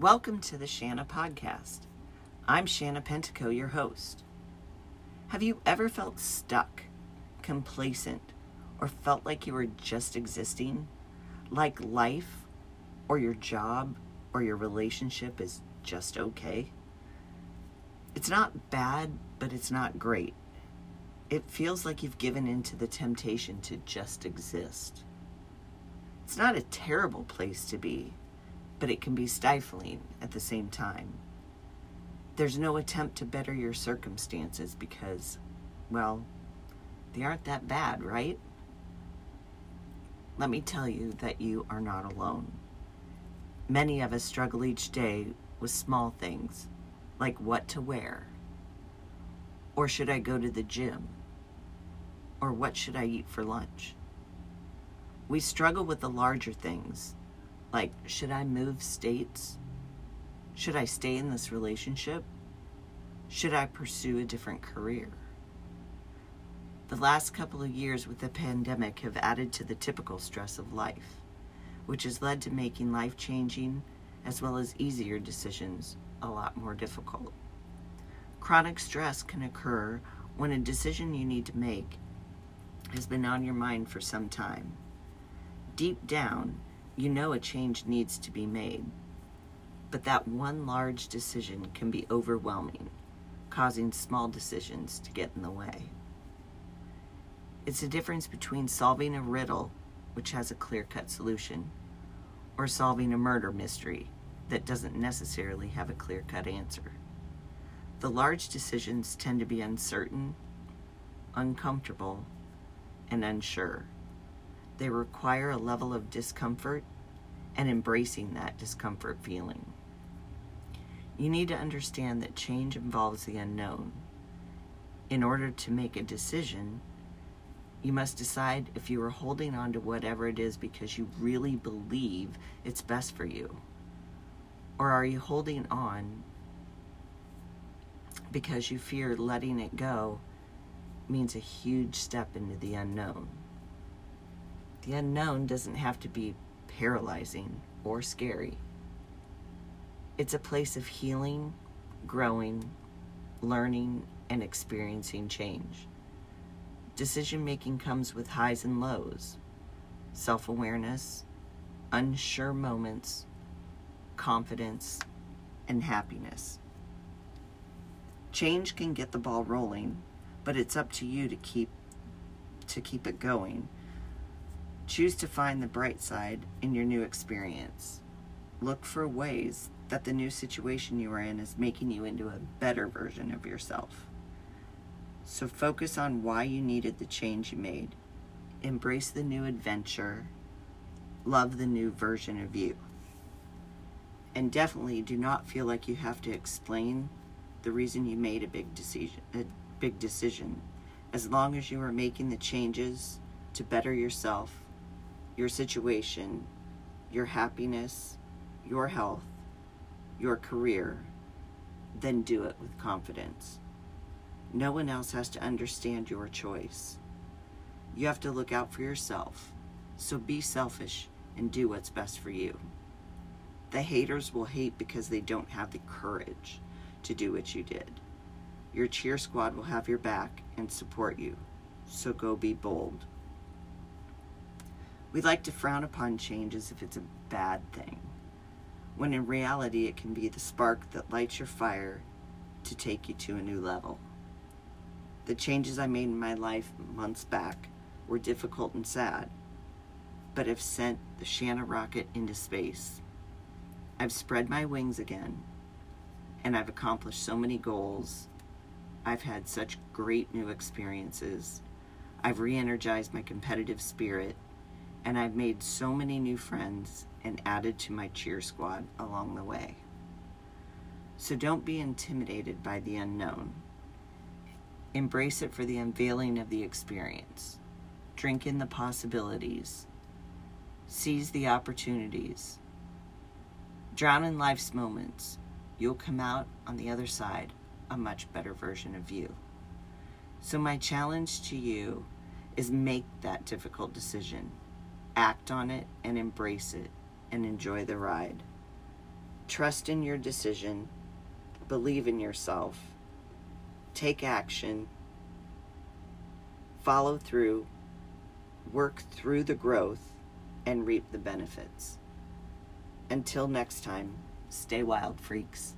Welcome to the Shanna Podcast. I'm Shanna Pentico, your host. Have you ever felt stuck, complacent, or felt like you were just existing? Like life, or your job, or your relationship is just okay? It's not bad, but it's not great. It feels like you've given in to the temptation to just exist. It's not a terrible place to be, but it can be stifling at the same time. There's no attempt to better your circumstances because, well, they aren't that bad, right? Let me tell you that you are not alone. Many of us struggle each day with small things like what to wear, or should I go to the gym, or what should I eat for lunch. We struggle with the larger things like should I move states? Should I stay in this relationship? Should I pursue a different career? The last couple of years with the pandemic have added to the typical stress of life, which has led to making life changing as well as easier decisions a lot more difficult. Chronic stress can occur when a decision you need to make has been on your mind for some time. Deep down, you know a change needs to be made, but that one large decision can be overwhelming, causing small decisions to get in the way. It's the difference between solving a riddle, which has a clear cut solution, or solving a murder mystery that doesn't necessarily have a clear cut answer. The large decisions tend to be uncertain, uncomfortable, and unsure. They require a level of discomfort and embracing that discomfort feeling. You need to understand that change involves the unknown. In order to make a decision, you must decide if you are holding on to whatever it is because you really believe it's best for you. Or are you holding on because you fear letting it go means a huge step into the unknown? The unknown doesn't have to be paralyzing or scary. It's a place of healing, growing, learning, and experiencing change. Decision making comes with highs and lows, self awareness, unsure moments, confidence, and happiness. Change can get the ball rolling, but it's up to you to keep to keep it going. Choose to find the bright side in your new experience. Look for ways that the new situation you are in is making you into a better version of yourself. So focus on why you needed the change you made. Embrace the new adventure. Love the new version of you. And definitely do not feel like you have to explain the reason you made a big decision a big decision. As long as you are making the changes to better yourself, your situation, your happiness, your health, your career, then do it with confidence. No one else has to understand your choice. You have to look out for yourself. So be selfish and do what's best for you. The haters will hate because they don't have the courage to do what you did. Your cheer squad will have your back and support you. So go be bold. We like to frown upon change as if it's a bad thing, when in reality it can be the spark that lights your fire to take you to a new level. The changes I made in my life months back were difficult and sad, but have sent the Shanna rocket into space. I've spread my wings again, and I've accomplished so many goals. I've had such great new experiences. I've re energized my competitive spirit, and I've made so many new friends and added to my cheer squad along the way. So don't be intimidated by the unknown. Embrace it for the unveiling of the experience. Drink in the possibilities. Seize the opportunities. Drown in life's moments. You'll come out on the other side a much better version of you. So, my challenge to you is make that difficult decision, act on it, and embrace it, and enjoy the ride. Trust in your decision, believe in yourself, take action, follow through, work through the growth, and reap the benefits. Until next time, stay wild, freaks.